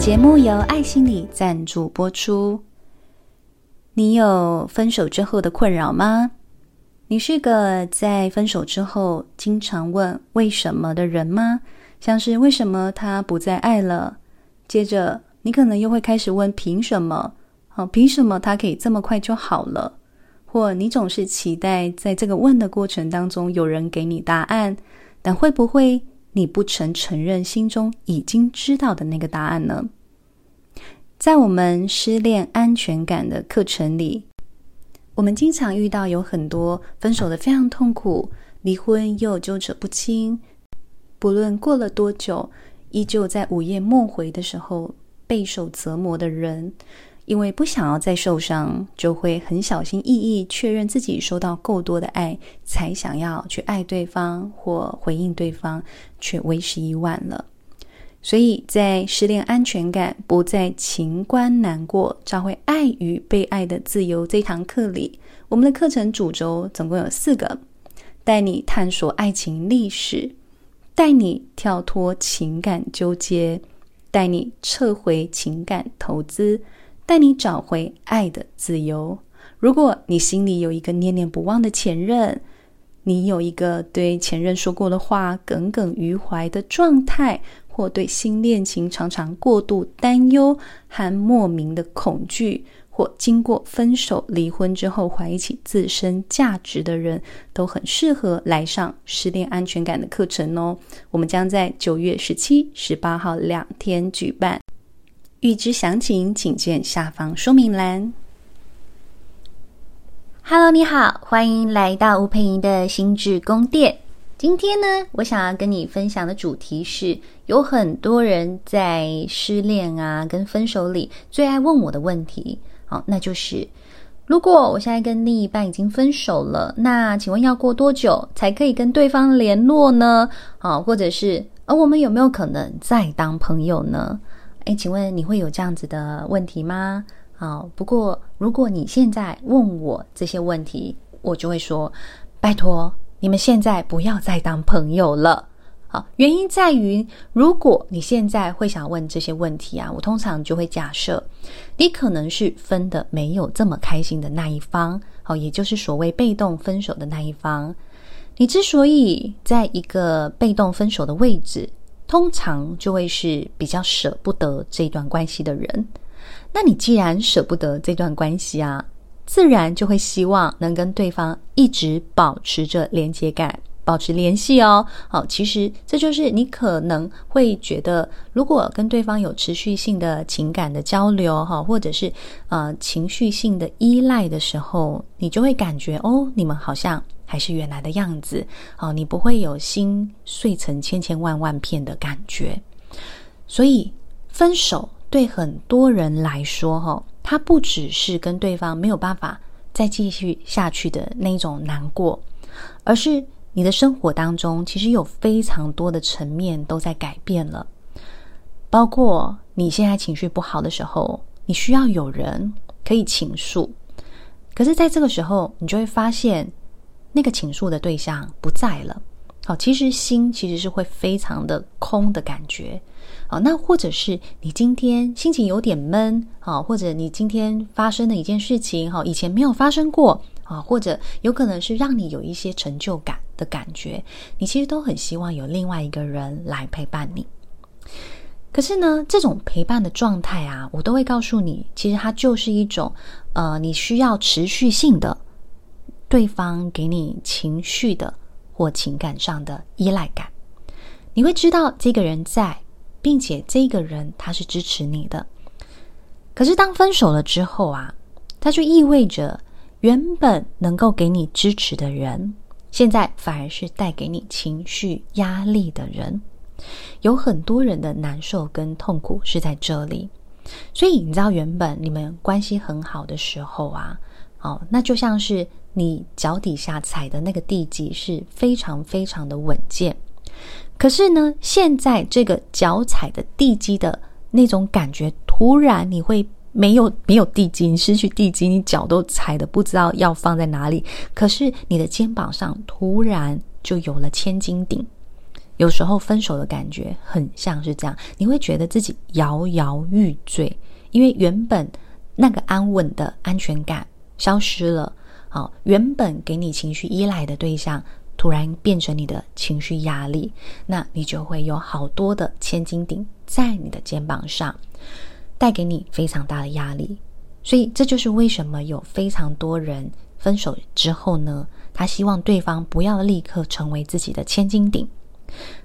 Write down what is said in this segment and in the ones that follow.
节目由爱心理赞助播出。你有分手之后的困扰吗？你是个在分手之后经常问为什么的人吗？像是为什么他不再爱了？接着你可能又会开始问凭什么？好，凭什么他可以这么快就好了？或你总是期待在这个问的过程当中有人给你答案，但会不会你不曾承认心中已经知道的那个答案呢？在我们失恋安全感的课程里，我们经常遇到有很多分手的非常痛苦，离婚又纠扯不清，不论过了多久，依旧在午夜梦回的时候备受折磨的人。因为不想要再受伤，就会很小心翼翼确认自己收到够多的爱，才想要去爱对方或回应对方，却为时已晚了。所以在失恋安全感不再情关难过，找回爱与被爱的自由这堂课里，我们的课程主轴总共有四个：带你探索爱情历史，带你跳脱情感纠结，带你撤回情感投资。带你找回爱的自由。如果你心里有一个念念不忘的前任，你有一个对前任说过的话耿耿于怀的状态，或对新恋情常常过度担忧和莫名的恐惧，或经过分手、离婚之后怀疑起自身价值的人，都很适合来上失恋安全感的课程哦。我们将在九月十七、十八号两天举办。预知详情，请见下方说明栏。Hello，你好，欢迎来到吴佩莹的心智宫殿。今天呢，我想要跟你分享的主题是，有很多人在失恋啊跟分手里最爱问我的问题。好，那就是，如果我现在跟另一半已经分手了，那请问要过多久才可以跟对方联络呢？好，或者是，而我们有没有可能再当朋友呢？哎，请问你会有这样子的问题吗？好，不过如果你现在问我这些问题，我就会说，拜托你们现在不要再当朋友了。好，原因在于，如果你现在会想问这些问题啊，我通常就会假设你可能是分的没有这么开心的那一方，好，也就是所谓被动分手的那一方。你之所以在一个被动分手的位置，通常就会是比较舍不得这段关系的人。那你既然舍不得这段关系啊，自然就会希望能跟对方一直保持着连接感，保持联系哦。好，其实这就是你可能会觉得，如果跟对方有持续性的情感的交流哈，或者是呃情绪性的依赖的时候，你就会感觉哦，你们好像。还是原来的样子哦，你不会有心碎成千千万万片的感觉。所以，分手对很多人来说，哈，它不只是跟对方没有办法再继续下去的那种难过，而是你的生活当中其实有非常多的层面都在改变了。包括你现在情绪不好的时候，你需要有人可以倾诉，可是在这个时候，你就会发现。那个倾诉的对象不在了，好，其实心其实是会非常的空的感觉，好，那或者是你今天心情有点闷，好，或者你今天发生的一件事情，哈，以前没有发生过，啊，或者有可能是让你有一些成就感的感觉，你其实都很希望有另外一个人来陪伴你。可是呢，这种陪伴的状态啊，我都会告诉你，其实它就是一种，呃，你需要持续性的。对方给你情绪的或情感上的依赖感，你会知道这个人在，并且这个人他是支持你的。可是当分手了之后啊，它就意味着原本能够给你支持的人，现在反而是带给你情绪压力的人。有很多人的难受跟痛苦是在这里。所以你知道，原本你们关系很好的时候啊，哦，那就像是。你脚底下踩的那个地基是非常非常的稳健，可是呢，现在这个脚踩的地基的那种感觉，突然你会没有没有地基，你失去地基，你脚都踩的不知道要放在哪里。可是你的肩膀上突然就有了千斤顶，有时候分手的感觉很像是这样，你会觉得自己摇摇欲坠，因为原本那个安稳的安全感消失了，好，原本给你情绪依赖的对象突然变成你的情绪压力，那你就会有好多的千斤顶在你的肩膀上，带给你非常大的压力。所以这就是为什么有非常多人分手之后呢，他希望对方不要立刻成为自己的千斤顶。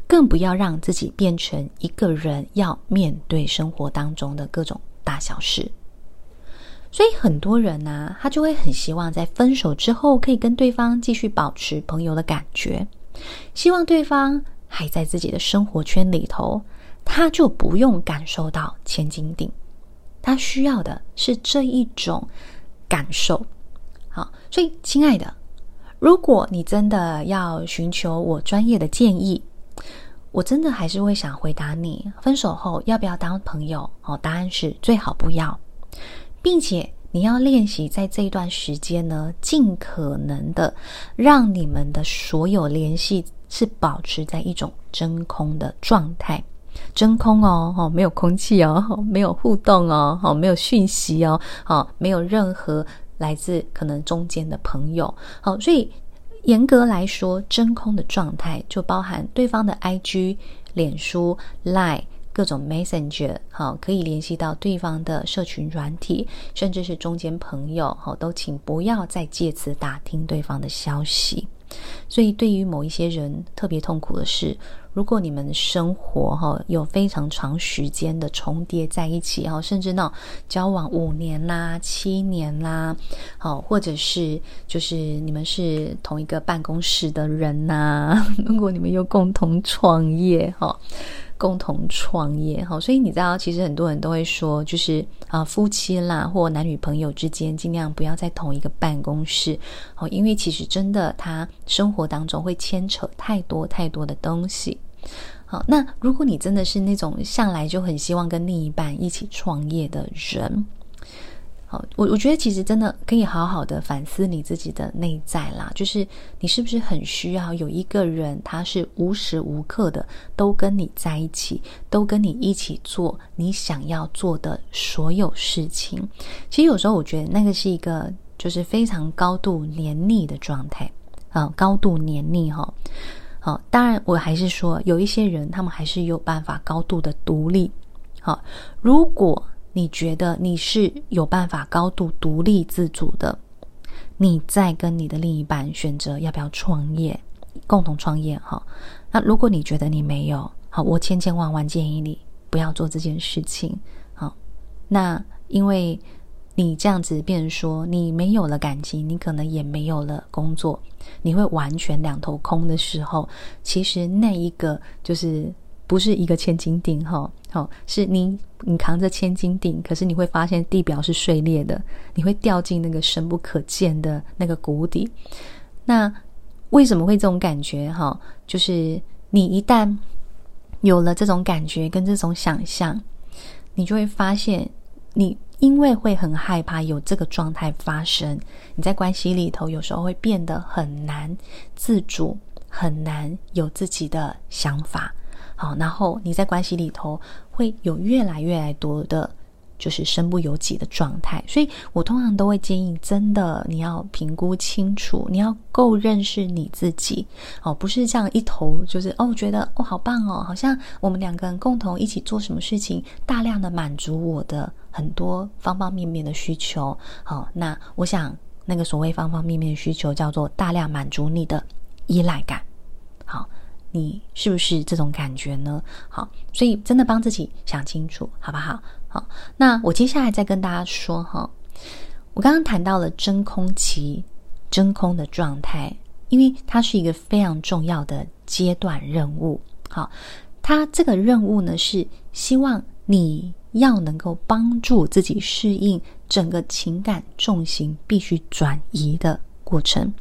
更不要让自己变成一个人要面对生活当中的各种大小事。所以很多人呢、他就会很希望在分手之后可以跟对方继续保持朋友的感觉，希望对方还在自己的生活圈里头，他就不用感受到千斤顶。他需要的是这一种感受。好，所以亲爱的，如果你真的要寻求我专业的建议，我真的还是会想回答你：分手后要不要当朋友？哦，答案是最好不要，并且你要练习在这一段时间呢，尽可能的让你们的所有联系是保持在一种真空的状态，真空哦，哦，没有空气哦，没有互动哦，哦，没有讯息哦，哦，没有任何来自可能中间的朋友，好，所以。严格来说，真空的状态就包含对方的 IG、脸书、Line 各种 Messenger，好，可以联系到对方的社群软体，甚至是中间朋友，好，都请不要再借此打听对方的消息。所以，对于某一些人特别痛苦的是，如果你们生活哈有非常长时间的重叠在一起哈，甚至那种交往五年啦、七年啦，好，或者是就是你们是同一个办公室的人呐，如果你们又共同创业哈。共同创业哈，所以你知道，其实很多人都会说，就是啊，夫妻啦或男女朋友之间，尽量不要在同一个办公室哦，因为其实真的，他生活当中会牵扯太多太多的东西。好，那如果你真的是那种向来就很希望跟另一半一起创业的人。好，我我觉得其实真的可以好好的反思你自己的内在啦，就是你是不是很需要有一个人，他是无时无刻的都跟你在一起，都跟你一起做你想要做的所有事情。其实有时候我觉得那个是一个就是非常高度黏腻的状态啊，高度黏腻哈。好，当然我还是说有一些人他们还是有办法高度的独立。好，如果。你觉得你是有办法高度独立自主的，你再跟你的另一半选择要不要创业，共同创业哈。那如果你觉得你没有，好，我千千万万建议你不要做这件事情。好，那因为你这样子变说你没有了感情，你可能也没有了工作，你会完全两头空的时候，其实那一个就是。不是一个千斤顶哈，好，是你你扛着千斤顶，可是你会发现地表是碎裂的，你会掉进那个深不可见的那个谷底。那为什么会这种感觉哈？就是你一旦有了这种感觉跟这种想象，你就会发现，你因为会很害怕有这个状态发生，你在关系里头有时候会变得很难自主，很难有自己的想法。好，然后你在关系里头会有越来越来多的，就是身不由己的状态。所以我通常都会建议，真的你要评估清楚，你要够认识你自己。哦，不是这样一头就是哦，觉得哦好棒哦，好像我们两个人共同一起做什么事情，大量的满足我的很多方方面面的需求。好，那我想那个所谓方方面面的需求，叫做大量满足你的依赖感。好。你是不是这种感觉呢？好，所以真的帮自己想清楚，好不好？好，那我接下来再跟大家说哈，我刚刚谈到了真空期、真空的状态，因为它是一个非常重要的阶段任务。好，它这个任务呢，是希望你要能够帮助自己适应整个情感重心必须转移的过程，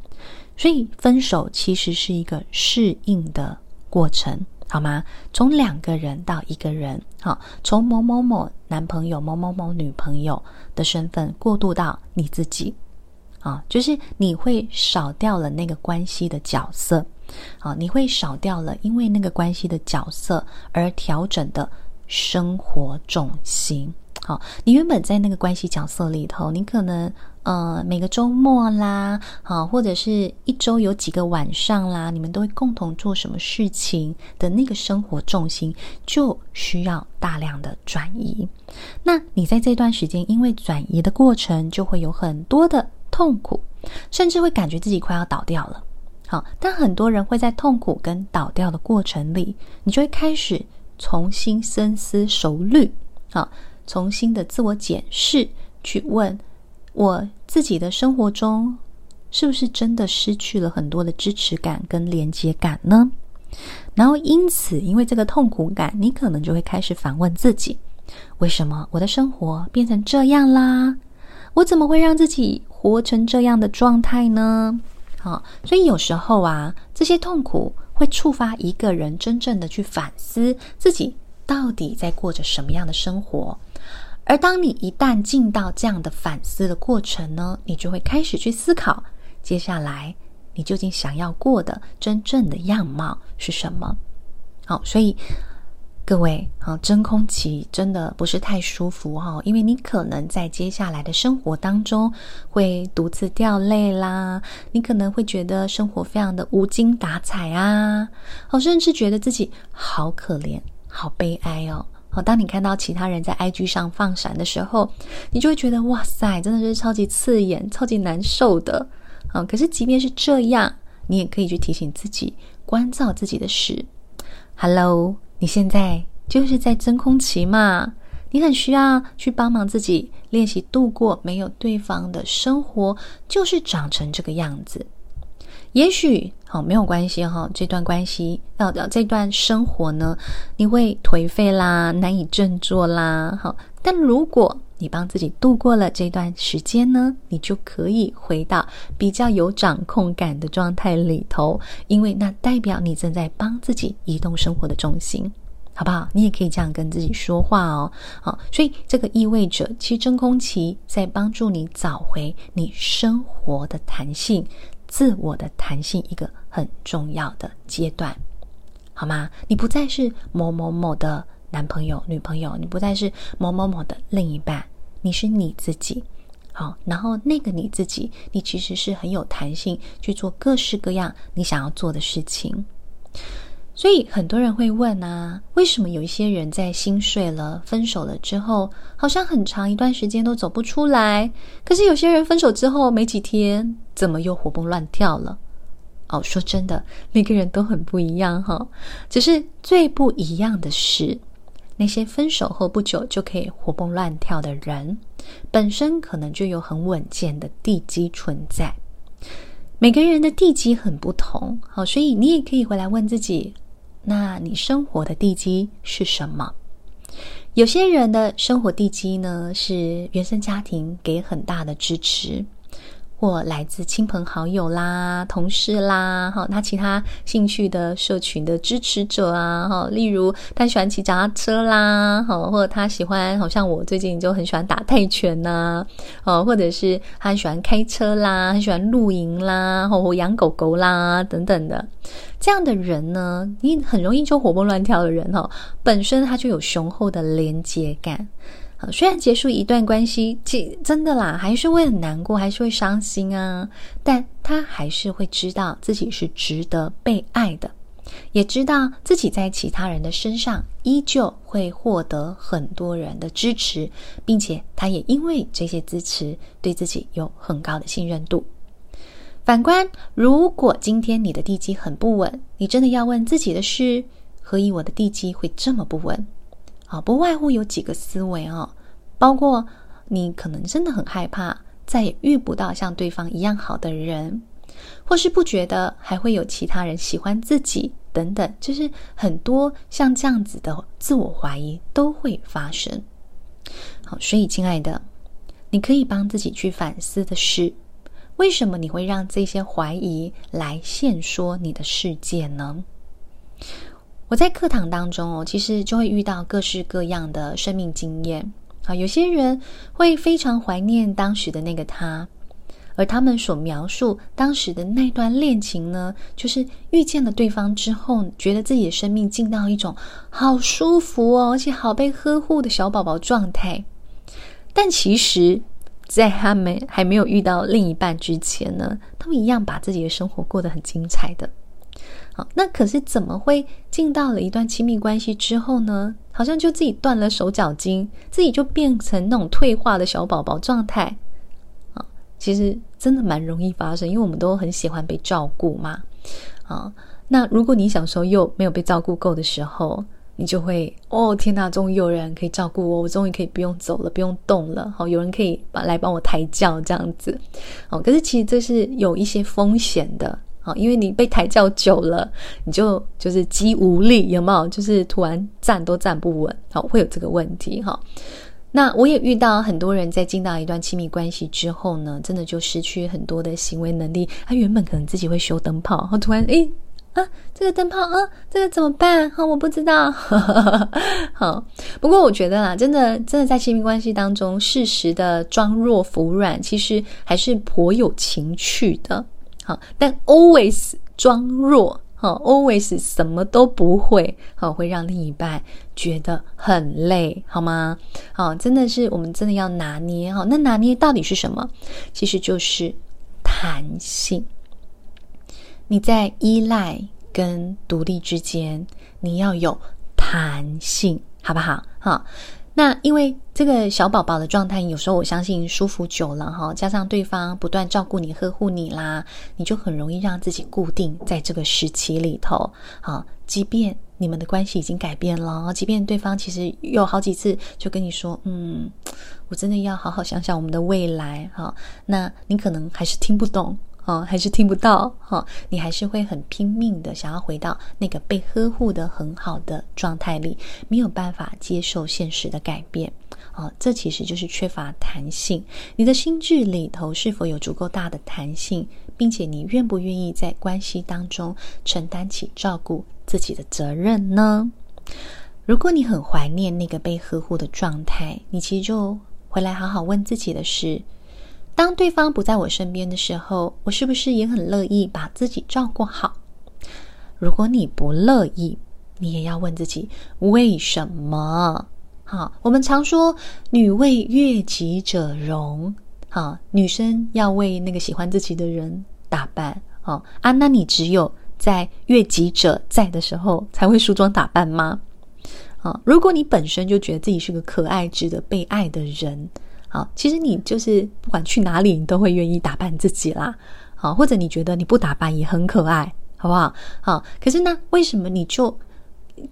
所以分手其实是一个适应的。过程好吗？从两个人到一个人，好，从某某某男朋友、某某某女朋友的身份过渡到你自己，啊，就是你会少掉了那个关系的角色，好，你会少掉了因为那个关系的角色而调整的生活重心。好，你原本在那个关系角色里头，你可能呃每个周末啦，好，或者是一周有几个晚上啦，你们都会共同做什么事情的那个生活重心就需要大量的转移。那你在这段时间，因为转移的过程，就会有很多的痛苦，甚至会感觉自己快要倒掉了。好，但很多人会在痛苦跟倒掉的过程里，你就会开始重新深思熟虑，好。重新的自我检视，去问我自己的生活中，是不是真的失去了很多的支持感跟连接感呢？然后因此，因为这个痛苦感，你可能就会开始反问自己：为什么我的生活变成这样啦？我怎么会让自己活成这样的状态呢？好，所以有时候啊，这些痛苦会触发一个人真正的去反思自己到底在过着什么样的生活。而当你一旦进到这样的反思的过程呢，你就会开始去思考，接下来你究竟想要过的真正的样貌是什么？好，所以各位，啊，真空期真的不是太舒服哈，因为你可能在接下来的生活当中会独自掉泪啦，你可能会觉得生活非常的无精打采啊，哦，甚至觉得自己好可怜、好悲哀哦。好，当你看到其他人在 IG 上放闪的时候，你就会觉得哇塞，真的是超级刺眼、超级难受的。啊，可是即便是这样，你也可以去提醒自己，关照自己的事：Hello，你现在就是在真空期嘛？你很需要去帮忙自己练习度过没有对方的生活，就是长成这个样子。也许好没有关系哈，这段关系要的这段生活呢，你会颓废啦，难以振作啦，好。但如果你帮自己度过了这段时间呢，你就可以回到比较有掌控感的状态里头，因为那代表你正在帮自己移动生活的重心，好不好？你也可以这样跟自己说话哦，好。所以这个意味着，其实真空期在帮助你找回你生活的弹性。自我的弹性，一个很重要的阶段，好吗？你不再是某某某的男朋友、女朋友，你不再是某某某的另一半，你是你自己。好，然后那个你自己，你其实是很有弹性去做各式各样你想要做的事情。所以很多人会问啊，为什么有一些人在心碎了、分手了之后，好像很长一段时间都走不出来？可是有些人分手之后没几天，怎么又活蹦乱跳了？哦，说真的，每个人都很不一样哈。只是最不一样的是，那些分手后不久就可以活蹦乱跳的人，本身可能就有很稳健的地基存在。每个人的地基很不同，好，所以你也可以回来问自己。那你生活的地基是什么？有些人的生活地基呢，是原生家庭给很大的支持。或来自亲朋好友啦、同事啦，哈，他其他兴趣的社群的支持者啊，哈，例如他喜欢骑脚踏车啦，哈，或者他喜欢，好像我最近就很喜欢打泰拳呐，哦，或者是他喜欢开车啦，很喜欢露营啦，或养狗狗啦等等的，这样的人呢，你很容易就活蹦乱跳的人哈，本身他就有雄厚的连接感。虽然结束一段关系，其真的啦，还是会很难过，还是会伤心啊。但他还是会知道自己是值得被爱的，也知道自己在其他人的身上依旧会获得很多人的支持，并且他也因为这些支持，对自己有很高的信任度。反观，如果今天你的地基很不稳，你真的要问自己的是：何以我的地基会这么不稳？啊，不外乎有几个思维哦，包括你可能真的很害怕再也遇不到像对方一样好的人，或是不觉得还会有其他人喜欢自己等等，就是很多像这样子的自我怀疑都会发生。好，所以亲爱的，你可以帮自己去反思的是，为什么你会让这些怀疑来限缩你的世界呢？我在课堂当中哦，其实就会遇到各式各样的生命经验啊。有些人会非常怀念当时的那个他，而他们所描述当时的那段恋情呢，就是遇见了对方之后，觉得自己的生命进到一种好舒服哦，而且好被呵护的小宝宝状态。但其实，在他们还没有遇到另一半之前呢，他们一样把自己的生活过得很精彩的。好，那可是怎么会进到了一段亲密关系之后呢？好像就自己断了手脚筋，自己就变成那种退化的小宝宝状态啊！其实真的蛮容易发生，因为我们都很喜欢被照顾嘛。啊，那如果你小时候又没有被照顾够的时候，你就会哦，天哪，终于有人可以照顾我，我终于可以不用走了，不用动了。好，有人可以把来帮我抬轿这样子。哦，可是其实这是有一些风险的。好，因为你被抬轿久了，你就就是肌无力，有没有？就是突然站都站不稳，好，会有这个问题哈。那我也遇到很多人在进到一段亲密关系之后呢，真的就失去很多的行为能力。他原本可能自己会修灯泡，然后突然诶啊，这个灯泡啊，这个怎么办？哈，我不知道。好，不过我觉得啦，真的真的在亲密关系当中，适时的装弱服软，其实还是颇有情趣的。好，但 always 装弱，哈，always 什么都不会，好，会让另一半觉得很累，好吗？好，真的是我们真的要拿捏，哈，那拿捏到底是什么？其实就是弹性。你在依赖跟独立之间，你要有弹性，好不好？好。那因为这个小宝宝的状态，有时候我相信舒服久了哈，加上对方不断照顾你、呵护你啦，你就很容易让自己固定在这个时期里头。好，即便你们的关系已经改变了，即便对方其实有好几次就跟你说，嗯，我真的要好好想想我们的未来哈，那你可能还是听不懂。哦，还是听不到，哈、哦，你还是会很拼命的想要回到那个被呵护的很好的状态里，没有办法接受现实的改变，哦，这其实就是缺乏弹性。你的心智里头是否有足够大的弹性，并且你愿不愿意在关系当中承担起照顾自己的责任呢？如果你很怀念那个被呵护的状态，你其实就回来好好问自己的是。当对方不在我身边的时候，我是不是也很乐意把自己照顾好？如果你不乐意，你也要问自己为什么？好，我们常说“女为悦己者容”，好，女生要为那个喜欢自己的人打扮。好啊，那你只有在悦己者在的时候才会梳妆打扮吗？好，如果你本身就觉得自己是个可爱、值得被爱的人。啊，其实你就是不管去哪里，你都会愿意打扮自己啦。好，或者你觉得你不打扮也很可爱，好不好？好，可是呢，为什么你就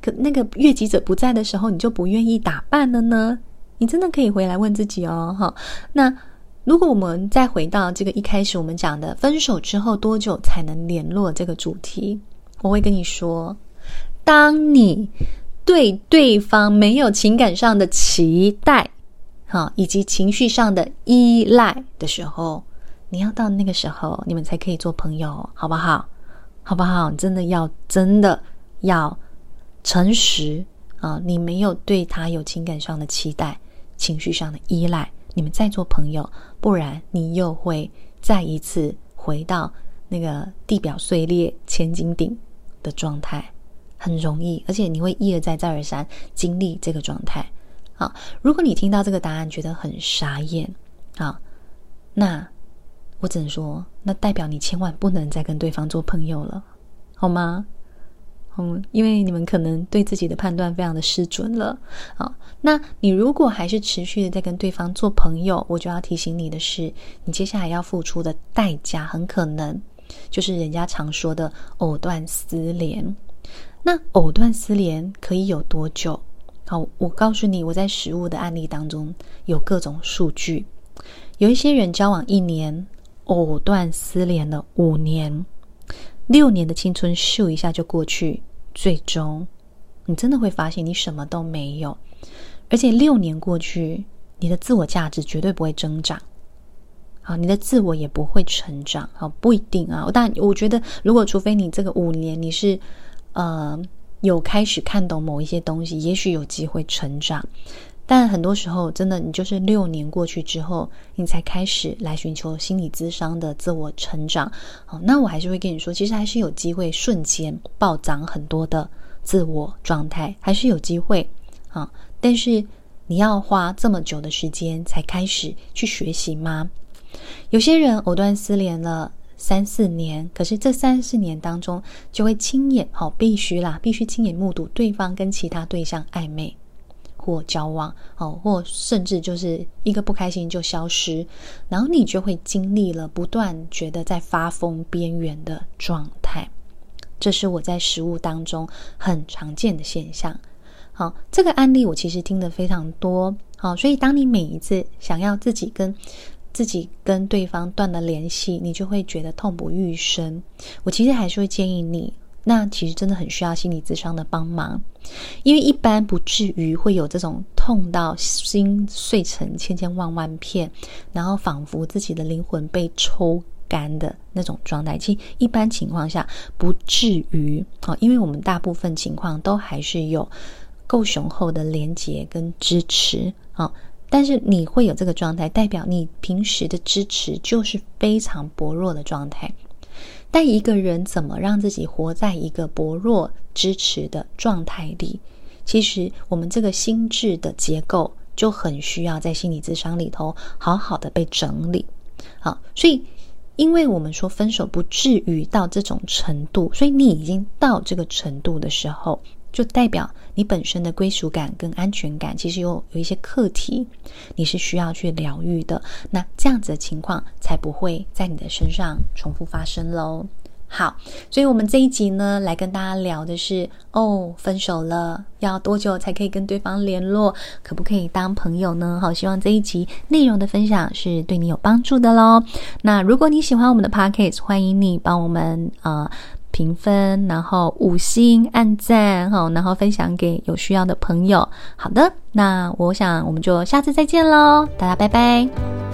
可那个悦己者不在的时候，你就不愿意打扮了呢？你真的可以回来问自己哦。哈，那如果我们再回到这个一开始我们讲的分手之后多久才能联络这个主题，我会跟你说，当你对对方没有情感上的期待。好，以及情绪上的依赖的时候，你要到那个时候，你们才可以做朋友，好不好？好不好？真的要真的要诚实啊！你没有对他有情感上的期待，情绪上的依赖，你们再做朋友，不然你又会再一次回到那个地表碎裂、千斤顶的状态，很容易，而且你会一而再、再而三经历这个状态。好，如果你听到这个答案觉得很傻眼，啊，那我只能说，那代表你千万不能再跟对方做朋友了，好吗？嗯，因为你们可能对自己的判断非常的失准了。啊，那你如果还是持续的在跟对方做朋友，我就要提醒你的是，你接下来要付出的代价很可能就是人家常说的藕断丝连。那藕断丝连可以有多久？好，我告诉你，我在实务的案例当中有各种数据，有一些人交往一年，藕断丝连了五年、六年的青春咻一下就过去，最终你真的会发现你什么都没有，而且六年过去，你的自我价值绝对不会增长，好，你的自我也不会成长，好，不一定啊，但我觉得，如果除非你这个五年你是，呃。有开始看懂某一些东西，也许有机会成长。但很多时候，真的，你就是六年过去之后，你才开始来寻求心理咨商的自我成长。好，那我还是会跟你说，其实还是有机会瞬间暴涨很多的自我状态，还是有机会啊。但是你要花这么久的时间才开始去学习吗？有些人藕断丝连了三四年，可是这三四年当中，就会亲眼，好，必须啦，必须亲眼目睹对方跟其他对象暧昧。或交往哦，或甚至就是一个不开心就消失，然后你就会经历了不断觉得在发疯边缘的状态，这是我在实务当中很常见的现象。好，这个案例我其实听得非常多。好，所以当你每一次想要自己跟自己跟对方断了联系，你就会觉得痛不欲生。我其实还是会建议你。那其实真的很需要心理咨商的帮忙，因为一般不至于会有这种痛到心碎成千千万万片，然后仿佛自己的灵魂被抽干的那种状态。其实一般情况下不至于啊，因为我们大部分情况都还是有够雄厚的连结跟支持啊。但是你会有这个状态，代表你平时的支持就是非常薄弱的状态。但一个人怎么让自己活在一个薄弱支持的状态里？其实我们这个心智的结构就很需要在心理智商里头好好的被整理。好，所以因为我们说分手不至于到这种程度，所以你已经到这个程度的时候。就代表你本身的归属感跟安全感，其实有有一些课题，你是需要去疗愈的。那这样子的情况才不会在你的身上重复发生喽。好，所以我们这一集呢，来跟大家聊的是哦，分手了要多久才可以跟对方联络？可不可以当朋友呢？好，希望这一集内容的分享是对你有帮助的喽。那如果你喜欢我们的 Podcast，欢迎你帮我们啊。呃评分，然后五星按赞，哈，然后分享给有需要的朋友。好的，那我想我们就下次再见喽，大家拜拜。